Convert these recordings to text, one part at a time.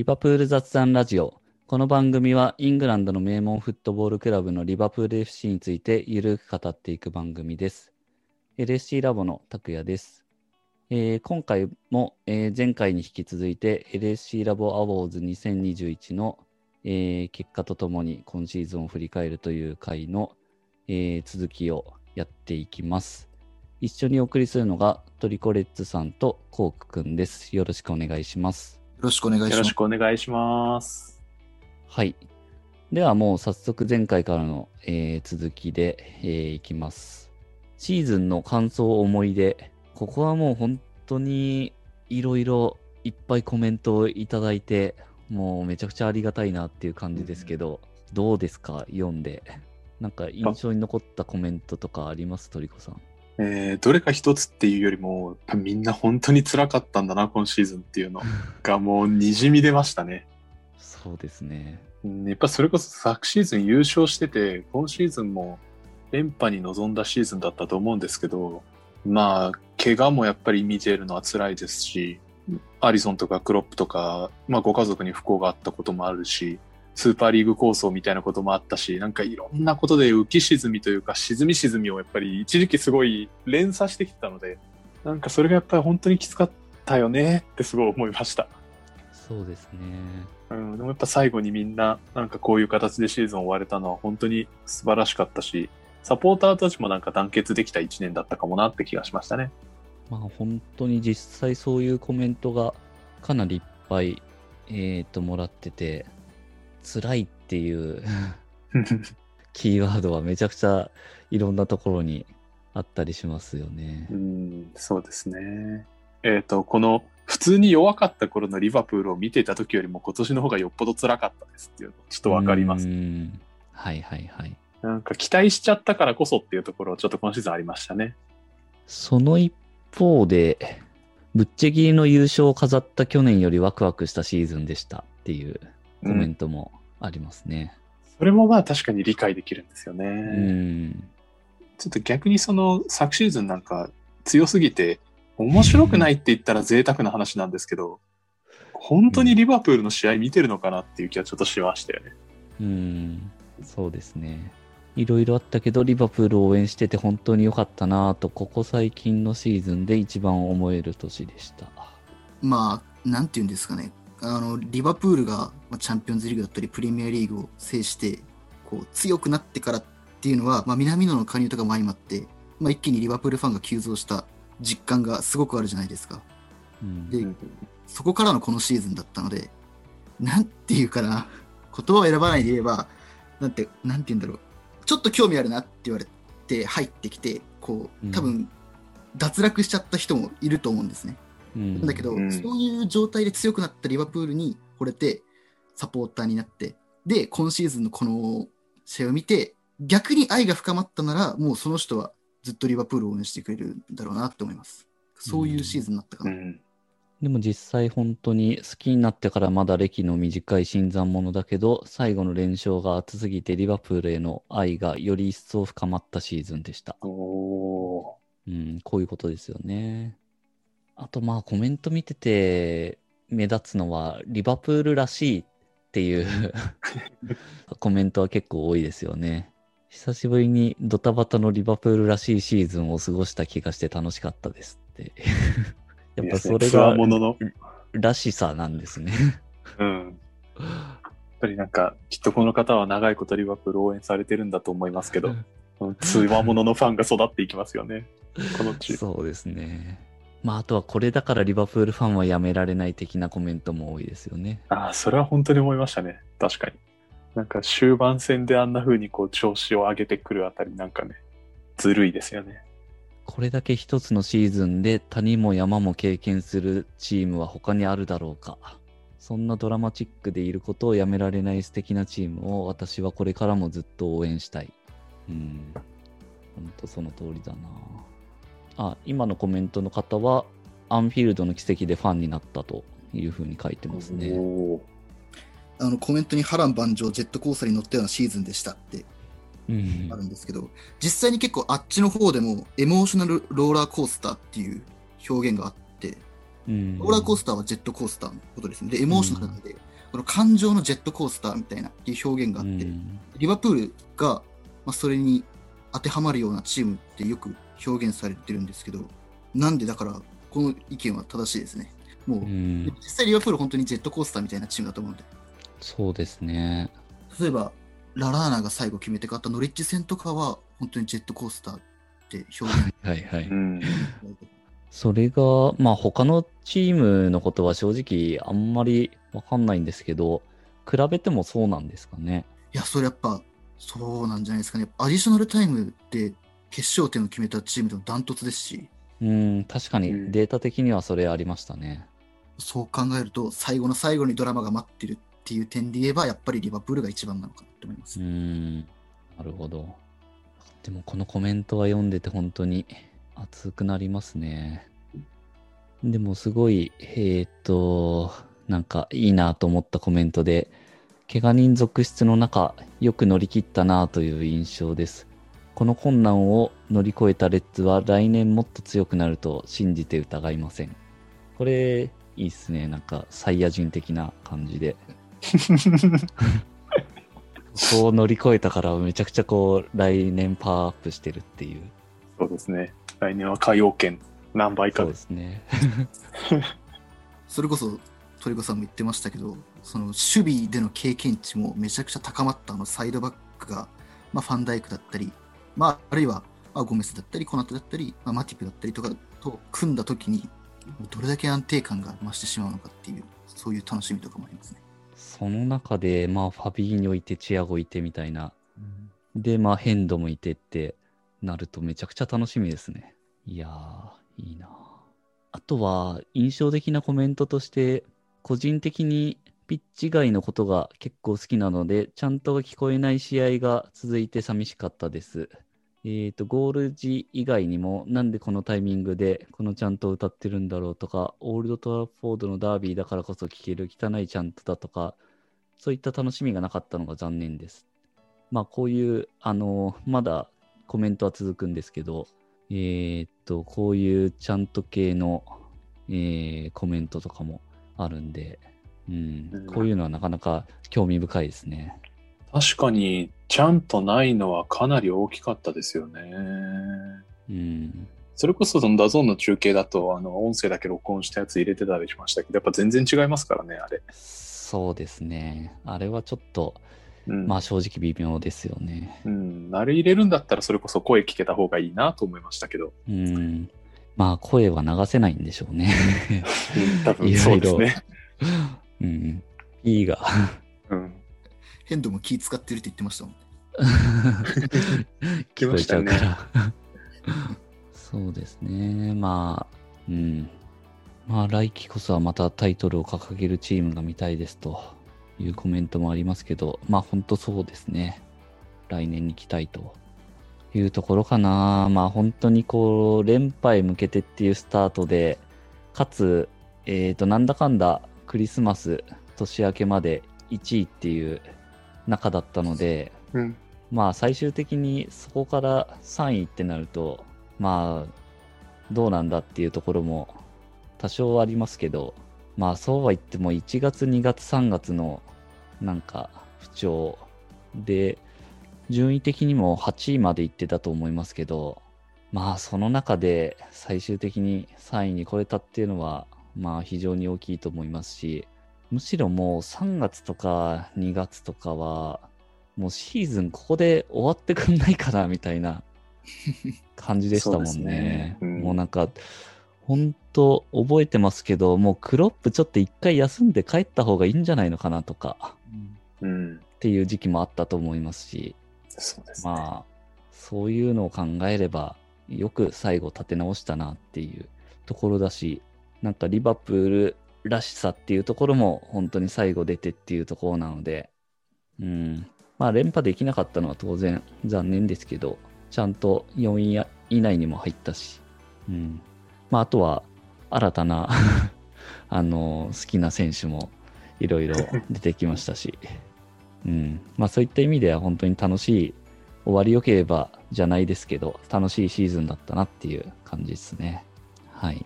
リバプール雑談ラジオ。この番組はイングランドの名門フットボールクラブのリバプール FC についてゆるく語っていく番組です。LSC ラボの拓也です。えー今回も、えー前回に引き続いて LSC ラボアワーズ2021の、えー結果とともに今シーズンを振り返るという回の、え続きをやっていきます。一緒にお送りするのがトリコレッツさんとコークくんです。よろしくお願いします。よろしくお願いしますよろし。くお願いします。はい。ではもう早速前回からの、えー続きで、えーいきます。シーズンの感想思い出。ここはもう本当にいろいろいっぱいコメントをいただいて、もうめちゃくちゃありがたいなっていう感じですけど、どうですか？読んで。なんか印象に残ったコメントとかあります？トリコさん。えーどれか一つっていうよりも、みんな本当に辛かったんだな、今シーズンっていうのがもうにじみ出ましたね。そうですね。うんやっぱそれこそ昨シーズン優勝してて、今シーズンも連覇に臨んだシーズンだったと思うんですけど、まあ、怪我もやっぱり見ているのは辛いですし、アリソンとかクロップとか、まあご家族に不幸があったこともあるし、スーパーリーグ構想みたいなこともあったし、なんかいろんなことで浮き沈みというか、沈み沈みをやっぱり一時期すごい連鎖してきてたので、なんかそれがやっぱり本当にきつかったよねってすごい思いました。そうですね。うん、でもやっぱ最後にみんな、なんかこういう形でシーズン終われたのは本当に素晴らしかったし、サポーターたちもなんか団結できた1年だったかもなって気がしましたね。まあ本当に実際そういうコメントがかなりいっぱい、えー、ともらってて、辛いっていうキーワードはめちゃくちゃいろんなところにあったりしますよねう。ん、そうですね。えっ、と、この普通に弱かった頃のリバプールを見ていた時よりも今年の方がよっぽど辛かったですっていうのちょっとわかりますう。んはいはいはい。なんか期待しちゃったからこそっていうところちょっと今シーズンありましたね。その一方で、ぶっちゃけの優勝を飾った去年よりワクワクしたシーズンでしたっていうコメントもありますね。それもまあ確かに理解できるんですよね。うん。ちょっと逆にその昨シーズンなんか強すぎて面白くないって言ったら贅沢な話なんですけど、本当にリバプールの試合見てるのかなっていう気はちょっとしましたよね。うん、そうですね。いろいろあったけど、リバプールを応援してて本当に良かったなぁと、ここ最近のシーズンで一番思える年でした。まあ、なんていうんですかね。あの、リバプールがまあチャンピオンズリーグだったり、プレミアリーグを制して、こう、強くなってからっていうのは、まあ、南野の加入とかも相まって、まあ、一気にリバプールファンが急増した実感がすごくあるじゃないですか。うんでそこからのこのシーズンだったので、なんていうかな、言葉を選ばないで言えば、なんて、なんて言うんだろう。ちょっと興味あるなって言われて入ってきて、こうんう、多分、脱落しちゃった人もいると思うんですね。うんだけど、うんそういう状態で強くなったリバプールに惚れて、サポーターになって、で、今シーズンのこの試合を見て、逆に愛が深まったなら、もうその人はずっとリバプールを応援してくれるんだろうなって思います。そういうシーズンになったかな。うん。でも実際本当に好きになってからまだ歴の短い新参者だけど、最後の連勝が熱すぎてリバプールへの愛がより一層深まったシーズンでした。おうん、こういうことですよね。あとまあコメント見てて目立つのはリバプールらしいっていう コメントは結構多いですよね。久しぶりにドタバタのリバプールらしいシーズンを過ごした気がして楽しかったですって。やっぱそれがーものの。らしさなんですね。うん。やっぱりなんか、きっとこの方は長いことリバプールを応援されてるんだと思いますけど、通話もののファンが育っていきますよね。この。そうですね。まああとはこれだからリバプールファンはやめられない的なコメントも多いですよね。ああ、それは本当に思いましたね。確かに。なんか終盤戦であんな風にこう調子を上げてくるあたりなんかね、ずるいですよね。これだけ一つのシーズンで谷も山も経験するチームは他にあるだろうか。そんなドラマチックでいることをやめられない素敵なチームを私はこれからもずっと応援したい。うん。ほんとその通りだな。あ、今のコメントの方は、アンフィールドの奇跡でファンになったというふうに書いてますね。あのコメントに波乱万丈ジェットコースターに乗ったようなシーズンでしたって。うん。あるんですけど、実際に結構あっちの方でもエモーショナルローラーコースターっていう表現があって、うん。ローラーコースターはジェットコースターのことですね。で、エモーショナルなんで、この感情のジェットコースターみたいなっていう表現があって、うん。リバプールが、まあ、それに当てはまるようなチームってよく表現されてるんですけど、なんでだから、この意見は正しいですね。もう、うん実際リバプール本当にジェットコースターみたいなチームだと思うんで。そうですね。例えば、ララーナが最後決めて勝ったノリッジ戦とかは、本当にジェットコースターって表現はいはい。うん。それが、まあ他のチームのことは正直あんまりわかんないんですけど、比べてもそうなんですかね。いや、それやっぱ、そうなんじゃないですかね。アディショナルタイムで決勝点を決めたチームでもダントツですし、うん、確かうんにデータ的にはそれありましたね。そう考えると、最後の最後にドラマが待ってるっていう点で言えば、やっぱりリバプールが一番なのかなと思います。うん、なるほど。でもこのコメントは読んでて本当に熱くなりますね。でもすごい、えーっと、なんかいいなと思ったコメントで、怪我人続出の中、よく乗り切ったなという印象です。この困難を乗り越えたレッズは来年もっと強くなると信じて疑いません。これ、いいっすね。なんか、サイヤ人的な感じで。こう乗り越えたからめちゃくちゃこう、来年パワーアップしてるっていう。そうですね。来年は海洋圏何倍かそうで。すね。それこそ、鳥子さんも言ってましたけど、その守備での経験値もめちゃくちゃ高まったあのサイドバックが、まあ、ファンダイクだったり、まあ、あるいは、まあ、ゴメスだったり、コナテだったり、まあ、マティプだったりとかと組んだ時に、どれだけ安定感が増してしまうのかっていう、そういう楽しみとかもありますね。その中で、まあ、ファビーニョいて、チアゴいてみたいな。で、まあ、ヘンドもいてってなるとめちゃくちゃ楽しみですね。いやー、いいなあとは、印象的なコメントとして、個人的にピッチ外のことが結構好きなので、ちゃんと聞こえない試合が続いて寂しかったです。えっ、と、ゴール時以外にも、なんでこのタイミングでこのちゃんと歌ってるんだろうとか、オールドトラフォードのダービーだからこそ聴ける汚いちゃんとだとか、そういった楽しみがなかったのが残念です。まあ、こういう、あの、まだコメントは続くんですけど、えーっと、こういうチャント系の、えーコメントとかもあるんで、うんうん、こういうのはなかなか興味深いですね。確かに、チャントないのはかなり大きかったですよね。うん。それこそその DAZN の中継だと、あの、音声だけ録音したやつ入れてたりしましたけど、やっぱ全然違いますからね、あれ。そうですね。あれはちょっと、うん。まあ正直微妙ですよね。うん。あれ入れるんだったら、それこそ声聞けた方がいいなと思いましたけど。うん。まあ声は流せないんでしょうね。うん多分そうですね。うん。いいが。うん。ヘンドも気使ってるって言ってましたもん来ましたら。そうですね。まあ、うん。まあ、来季こそはまたタイトルを掲げるチームが見たいですというコメントもありますけど、まあ、本当そうですね。来年に期待というところかな。まあ、本当にこう、連覇へ向けてっていうスタートで、かつ、えっ、と、なんだかんだクリスマス年明けまで1位っていう中だったので、うん。まあ最終的にそこから3位ってなると、まあどうなんだっていうところも多少ありますけど、まあそうは言っても1月、2月、3月のなんか不調で、順位的にも8位まで行ってたと思いますけど、まあその中で最終的に3位に来れたっていうのは、まあ非常に大きいと思いますし、むしろもう3月とか2月とかは、もうシーズンここで終わってくんないかなみたいな 感じでしたもんそうねね。うんもうなんか、本当覚えてますけど、もうクロップちょっと一回休んで帰った方がいいんじゃないのかなとかうん。っていう時期もあったと思いますし、そうですね。まあ、そういうのを考えれば、よく最後立て直したなっていうところだし、なんかリバプールらしさっていうところも本当に最後出てっていうところなので、うん。まあ連覇できなかったのは当然残念ですけど、ちゃんと4位以内にも入ったし、うん。まああとは新たな あの、好きな選手もいろいろ 出てきましたし、うん。まあそういった意味では本当に楽しい、終わり良ければじゃないですけど、楽しいシーズンだったなっていう感じですね。はい。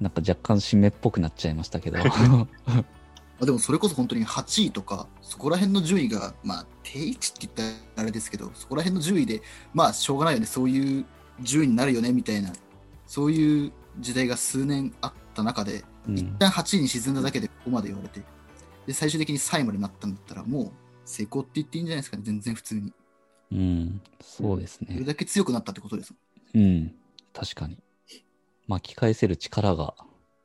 なんか若干締めっぽくなっちゃいましたけど。あでもそれこそ本当に8位とか、そこら辺の順位が、まあ、定位置って言ったらあれですけど、そこら辺の順位で、まあ、しょうがないよね、そういう順位になるよね、みたいな、そういう時代が数年あった中で、うん一旦8位に沈んだだけでここまで言われて、で、最終的に3位までなったんだったら、もう成功って言っていいんじゃないですかね、全然普通に。うん、そうですそれね。だけ強くなったってことですうん、確かに。巻き返せる力が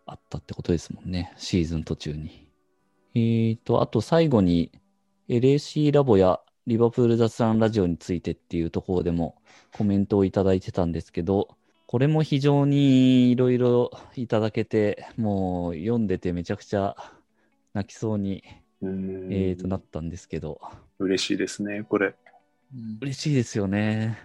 あったってことですもんね、シーズン途中に。えーと、あと最後に LAC ラボやリバプール雑談ラジオについてっていうところでもコメントをいただいてたんですけど、これも非常にいろいろいただけて、もう読んでてめちゃくちゃ泣きそうに、えーとなったんですけど、嬉しいですね、これ。うん嬉しいですよね。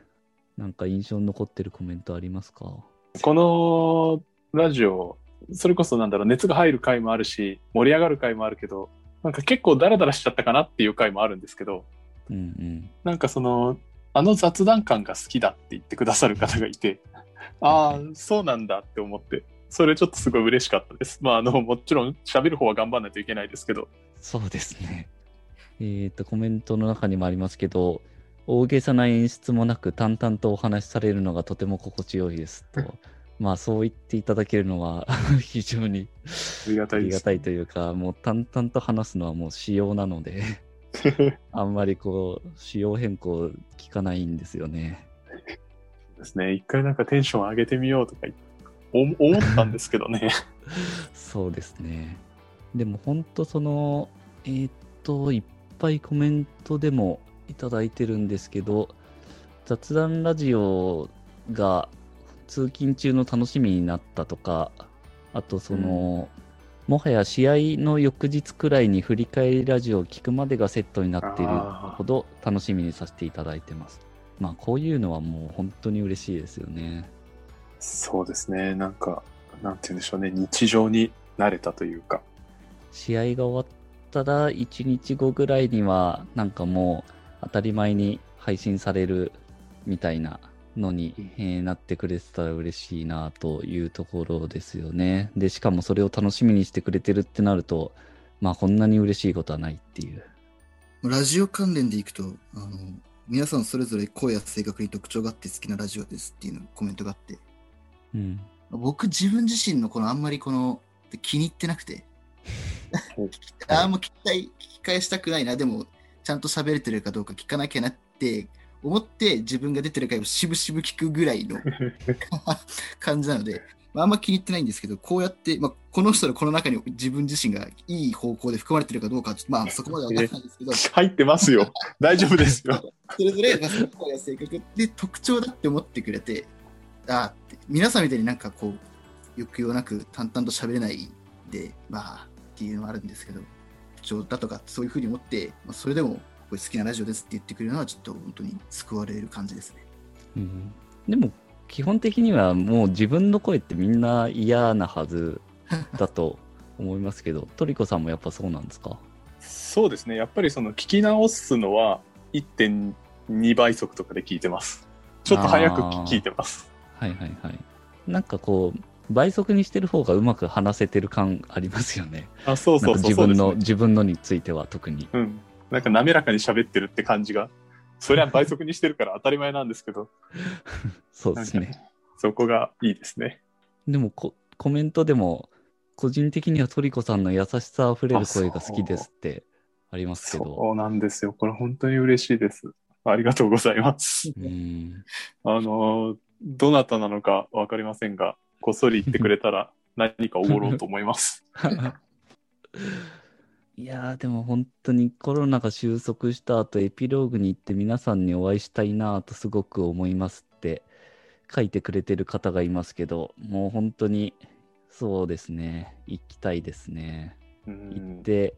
なんか印象に残ってるコメントありますか？このラジオ、それこそなんだろう、熱が入る回もあるし、盛り上がる回もあるけど、なんか結構ダラダラしちゃったかなっていう回もあるんですけど、うんうん。なんかその、あの雑談感が好きだって言ってくださる方がいて、ああ、そうなんだって思って、それちょっとすごい嬉しかったです。まあ、あの、もちろん喋る方は頑張らないといけないですけど、そうですね。えっ、と、コメントの中にもありますけど、大げさな演出もなく淡々とお話しされるのがとても心地よいですと。まあ、そう言っていただけるのは 非常にありがたあいです。りがたいというか、もう淡々と話すのはもう仕様なので、あんまりこう、仕様変更聞かないんですよね。ですね。一回なんかテンション上げてみようとか思ったんですけどね。そうですね。でも本当その、えーっと、いっぱいコメントでもいただいてるんですけど、雑談ラジオが通勤中の楽しみになったとか、あとその、もはや試合の翌日くらいに振り返りラジオを聞くまでがセットになっているほど楽しみにさせていただいてます。まあこういうのはもう本当に嬉しいですよね。そうですね。なんか、なんて言うんでしょうね。日常に慣れたというか。試合が終わったら1日後ぐらいにはなんかもう当たり前に配信されるみたいなのに、えーなってくれてたら嬉しいなというところですよね。で、しかもそれを楽しみにしてくれてるってなると、まあこんなに嬉しいことはないっていう。ラジオ関連でいくと、あの、皆さんそれぞれ声や性格に特徴があって好きなラジオですっていうのコメントがあって、うん。僕自分自身のこのあんまりこの気に入ってなくて、お あんま聞きたい、聞き返したくないな、でもちゃんと喋れてるかどうか聞かなきゃなって思って自分が出てる回をしぶしぶ聞くぐらいの 感じなので、まあ、あんま気に入ってないんですけど、こうやって、まあ、この人のこの中に自分自身がいい方向で含まれてるかどうかまあ、そこまでは分からないんですけど、入ってますよ。大丈夫ですよ。それぞれ、まあ、声や性格で特徴だって思ってくれて、ああって、皆さんみたいになんかこう、抑揚なく淡々と喋れないで、まあ、っていうのはあるんですけど、特徴だとかそういうふうに思って、まあ、それでも、これ好きなラジオですって言ってくれるのは、ちょっと本当に救われる感じですね。うん、でも基本的にはもう自分の声ってみんな嫌なはずだと思いますけど、トリコさんもやっぱそうなんですかそうですね。やっぱりその聞き直すのは1.2倍速とかで聞いてます。ちょっと早く聞いてます。はいはいはい。なんかこう、倍速にしてる方がうまく話せてる感ありますよね。あ、そうそうそうか自分の、ね。自分のについては特に。うん。なんか滑らかに喋ってるって感じが。それは倍速にしてるから当たり前なんですけど、そうですね。そこがいいですね。でもココメントでも、個人的にはトリコさんの優しさあふれる声が好きですってありますけど。そうなんですよ。これ本当に嬉しいです。ありがとうございます。うん。あの、どなたなのかわかりませんが、こっそり言ってくれたら何かおごろうと思います。いやーでも本当にコロナが収束した後エピローグに行って皆さんにお会いしたいなとすごく思いますって書いてくれてる方がいますけどもう本当にそうですね行きたいですねう行んって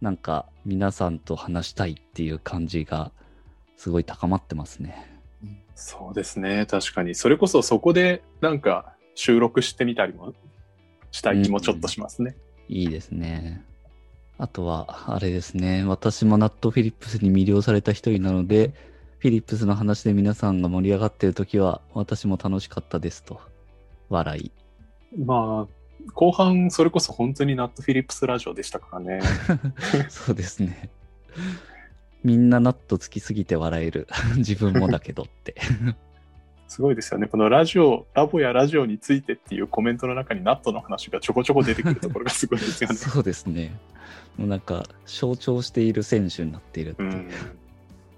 なんか皆さんと話したいっていう感じがすごい高まってますねそうですね。確かに。それこそそこでなんか収録してみたりもしたい気もちょっとしますね。いいですねあとはあれですね私もナット・フィリップスに魅了された一人なのでフィリップスの話で皆さんが盛り上がってる時は私も楽しかったですと笑いまあ、後半、それこそ本当にナット・フィリップスラジオでしたからね。そうですね。みんなナットつきすぎて笑える。自分もだけどって。すごいですよね。このラジオ、ラボやラジオについてっていうコメントの中にナットの話がちょこちょこ出てくるところがすごいですよね。そうですね。もうなんか象徴している選手になっているっていう。うん。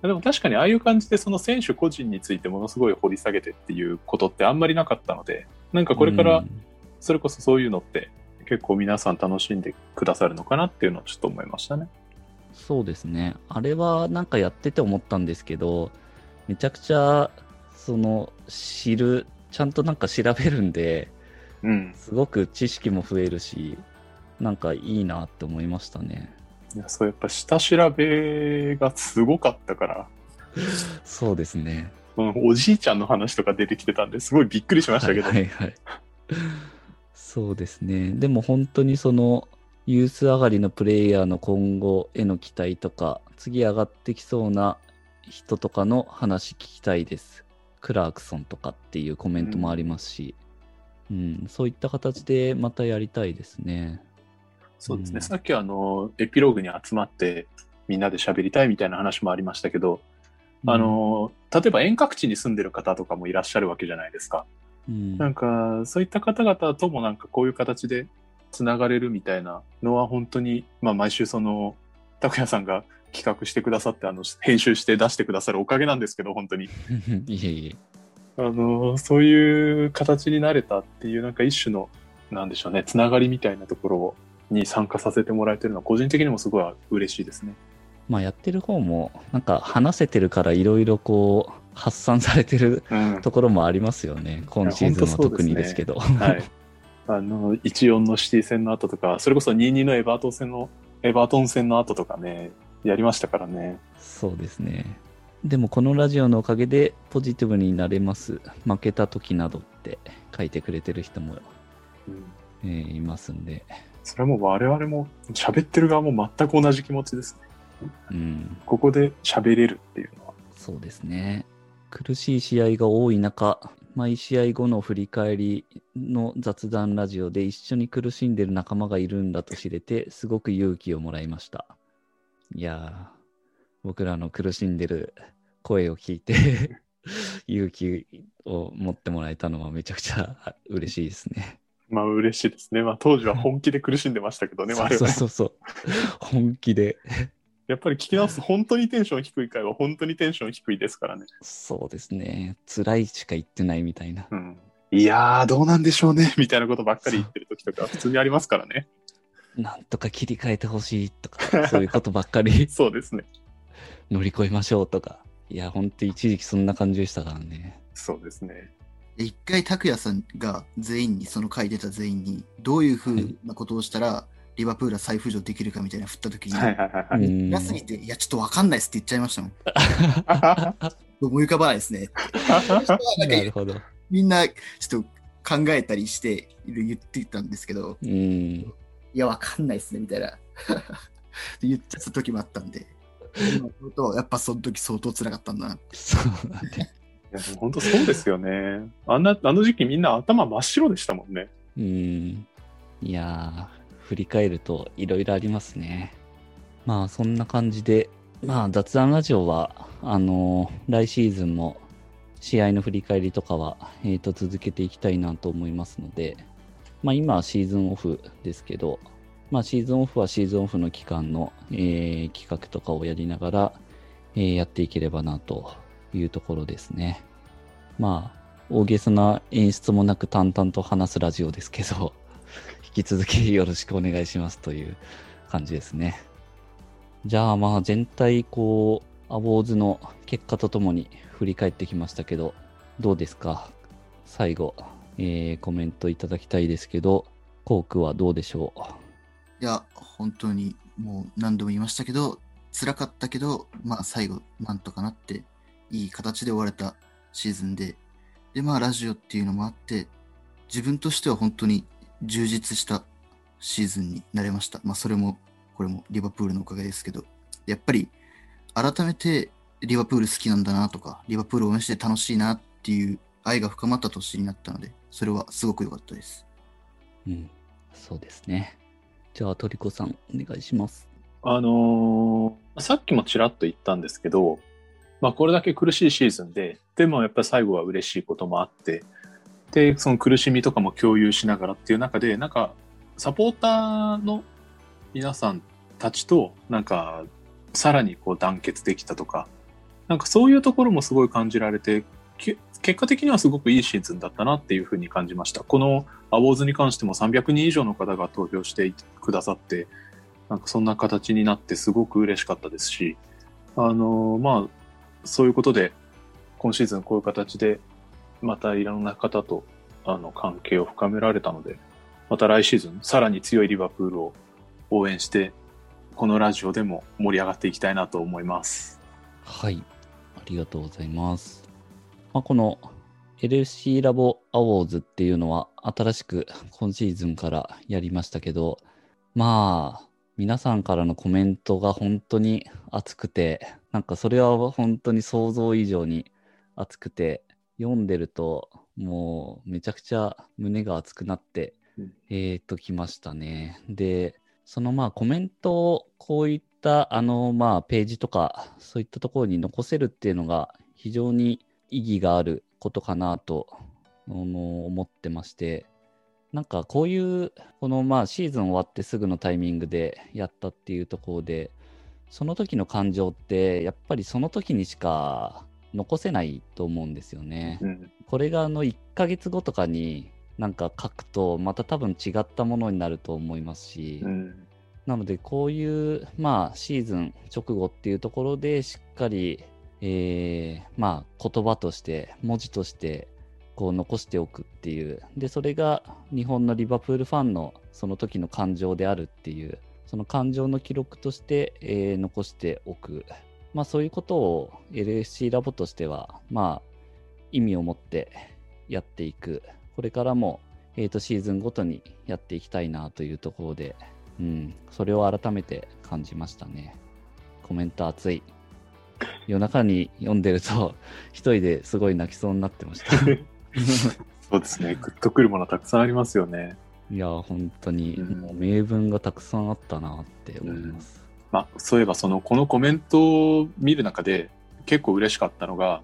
でも確かにああいう感じでその選手個人についてものすごい掘り下げてっていうことってあんまりなかったので、なんかこれからうんそれこそそういうのって結構皆さん楽しんでくださるのかなっていうのをちょっと思いましたね。そうですね。あれはなんかやってて思ったんですけど、めちゃくちゃ、その、知る、ちゃんとなんか調べるんで、うん。すごく知識も増えるし、なんかいいなって思いましたね。いやそうやっぱ下調べがすごかったから、そうですね。おじいちゃんの話とか出てきてたんですごいびっくりしましたけど、はいはいはい。そうですね。でも本当にその、ユース上がりのプレイヤーの今後への期待とか、次上がってきそうな人とかの話聞きたいです。クラークソンとかっていうコメントもありますし、うん、そういった形でまたやりたいですね。そうですね、うん。さっきあのエピローグに集まってみんなで喋りたいみたいな話もありましたけど、あの例えば遠隔地に住んでる方とかもいらっしゃるわけじゃないですか。うん、なんかそういった方々ともなんかこういう形でつながれるみたいなのは本当に、まあ、毎週その拓也さんが企画してくださってあの編集して出してくださるおかげなんですけど本当に いえいえ。あのそういう形になれたっていうなんか一種のなんでしょうねつながりみたいなところに参加させてもらえてるのは個人的にもすごい嬉しいですね。まあやってる方も、なんか話せてるからいろいろこう、発散されてるうんところもありますよね。今シーズンは特にですけど。はい。あの、1-4のシティ戦の後とか、それこそ2-2のエバートン戦の、エバートン戦の後とかね、やりましたからね。そうですね。でもこのラジオのおかげでポジティブになれます。負けた時などって書いてくれてる人も、うん。えーいますんで。それはもう我々も、喋ってる側も全く同じ気持ちですね。うん。ここで喋れるっていうのは。そうですね。苦しい試合が多い中、毎試合後の振り返りの雑談ラジオで一緒に苦しんでる仲間がいるんだと知れて、すごく勇気をもらいました。いやー、僕らの苦しんでる声を聞いて、勇気を持ってもらえたのはめちゃくちゃ嬉しいですね。まあ嬉しいですね。まあ当時は本気で苦しんでましたけどね、そう我々。そうそうそう。本気で。やっぱり聞き直すと本当にテンション低い回は本当にテンション低いですからね。そうですね。辛いしか言ってないみたいな。うん。いやー、どうなんでしょうね、みたいなことばっかり言ってる時とか普通にありますからね。なんとか切り替えてほしいとか、そういうことばっかり そうですね。乗り越えましょうとか。いや、ほんと一時期そんな感じでしたからね。そうですね。一回拓也さんが全員にその書いてた全員にどういうふうなことをしたらリバプールは再浮上できるかみたいな振った時に、はいはいはいはい。うん辛すぎていやちょっとわかんないっすって言っちゃいましたもん 思い浮かばないですね なるほど。みんなちょっと考えたりして言ってたんですけどうん。いやわかんないっすねみたいな 言っちゃった時もあったんで やっぱその時相当辛かったんだなそうだね。いや、本当そうですよね。あんな、あの時期みんな頭真っ白でしたもんね。うん。いやー、振り返るといろいろありますね。まあ、そんな感じで、まあ、雑談ラジオは、あのー来シーズンも試合の振り返りとかは、えっ、と、続けていきたいなと思いますので、まあ、今はシーズンオフですけど、まあ、シーズンオフはシーズンオフの期間の、えー企画とかをやりながら、えーやっていければなというところですね。まあ、大げさな演出もなく淡々と話すラジオですけど、引き続きよろしくお願いしますという感じですね。じゃあまあ全体こう、アウォーズの結果とともに振り返ってきましたけど、どうですか最後、えーコメントいただきたいですけど、コークはどうでしょう？いや本当にもう何度も言いましたけど辛かったけどまあ最後なんとかなっていい形で終われたシーズンで。でまあラジオっていうのもあって自分としては本当に充実したシーズンになれました。まあそれもこれもリバプールのおかげですけど。やっぱり改めてリバプール好きなんだなとかリバプールを応援して楽しいなっていう愛が深まった年になったのでそれはすごく良かったですううん。そうですね。じゃあ、トリコさん、お願いします。あのーさっきもちらっと言ったんですけど、まあこれだけ苦しいシーズンで、でもやっぱり最後は嬉しいこともあって、で、その苦しみとかも共有しながらっていう中で、なんか、サポーターの皆さんたちと、なんか、さらにこう団結できたとか、なんかそういうところもすごい感じられて、け結果的にはすごくいいシーズンだったなっていうふうに感じました。このアウォーズに関しても300人以上の方が投票してくださって、なんかそんな形になってすごく嬉しかったですし、あのまあ、そういうことで、今シーズンこういう形で、またいろんな方と、あの、関係を深められたので、また来シーズン、さらに強いリバプールを応援して、このラジオでも盛り上がっていきたいなと思います。はい。ありがとうございます。まあ、この LC ラボアワーズっていうのは新しく 今シーズンからやりましたけど、まあ、皆さんからのコメントが本当に熱くて、なんかそれは本当に想像以上に熱くて、読んでるともうめちゃくちゃ胸が熱くなって、うんえーっときましたね。で、そのまあコメントをこういったあのまあページとかそういったところに残せるっていうのが非常に意義があることかなとあの思ってましてなんかこういうこのまあシーズン終わってすぐのタイミングでやったっていうところでその時の感情ってやっぱりその時にしか残せないと思うんですよね。うん。これがあの1ヶ月後とかになんか書くとまた多分違ったものになると思いますし、うん。なのでこういうまあシーズン直後っていうところでしっかり、えーまあ言葉として文字としてこう残しておくっていう。でそれが日本のリバプールファンのその時の感情であるっていう。その感情の記録として、えー残しておく。まあそういうことを LSC ラボとしてはまあ意味を持ってやっていく。これからも、えー、とシーズンごとにやっていきたいなというところでうん、それを改めて感じましたね。コメント熱い。夜中に読んでると、一人ですごい泣きそうになってました。そうですね。グッとくるものたくさんありますよね。いや、本当に、うんもう名文がたくさんあったなって思います。まあ、そういえばその、このコメントを見る中で結構嬉しかったのが、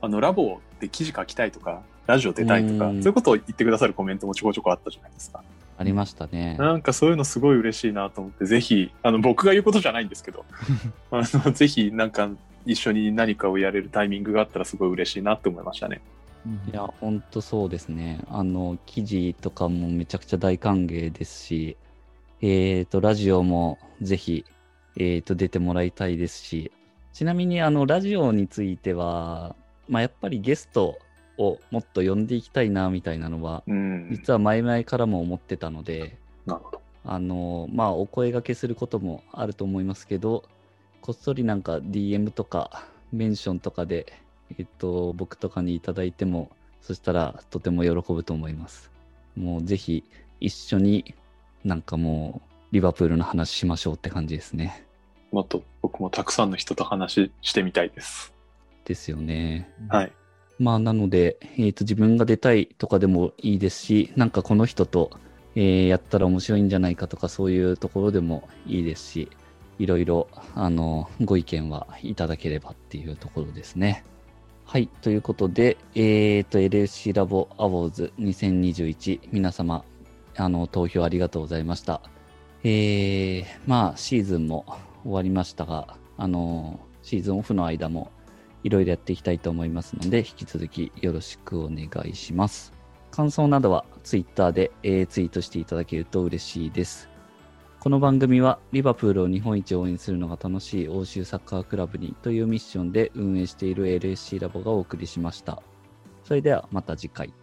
あの、ラボで記事書きたいとか、ラジオ出たいとか、うんそういうことを言ってくださるコメントもちょこちょこあったじゃないですか。ありましたね。なんかそういうのすごい嬉しいなと思って、ぜひ、あの、僕が言うことじゃないんですけど、あの、ぜひなんか一緒に何かをやれるタイミングがあったらすごい嬉しいなって思いましたね。いや、本当そうですね。あの、記事とかもめちゃくちゃ大歓迎ですし、えっ、と、ラジオもぜひ、えっ、と、出てもらいたいですし、ちなみに、あの、ラジオについては、まあ、やっぱりゲストをもっと呼んでいきたいな、みたいなのは、うん。実は前々からも思ってたので、なるほど。あの、まあ、お声掛けすることもあると思いますけど、こっそりなんか DM とかメンションとかで、えっと、僕とかにいただいても、そしたらとても喜ぶと思います。もうぜひ一緒になんかもうリバプールの話しましょうって感じですね。もっと僕もたくさんの人と話してみたいです。ですよね。はい。まあなので、えっと自分が出たいとかでもいいですし、なんかこの人と、えーやったら面白いんじゃないかとかそういうところでもいいですし、いろいろあのご意見はいただければっていうところですね。はい。ということで、えっ、と、LSC ラボアワーズ2021皆様、あの、投票ありがとうございました。えー、まあ、シーズンも終わりましたが、あの、シーズンオフの間もいろいろやっていきたいと思いますので、引き続きよろしくお願いします。感想などは Twitter で、えーツイートしていただけると嬉しいです。この番組はリバプールを日本一応援するのが楽しい欧州サッカークラブにというミッションで運営している LSC ラボがお送りしました。それではまた次回。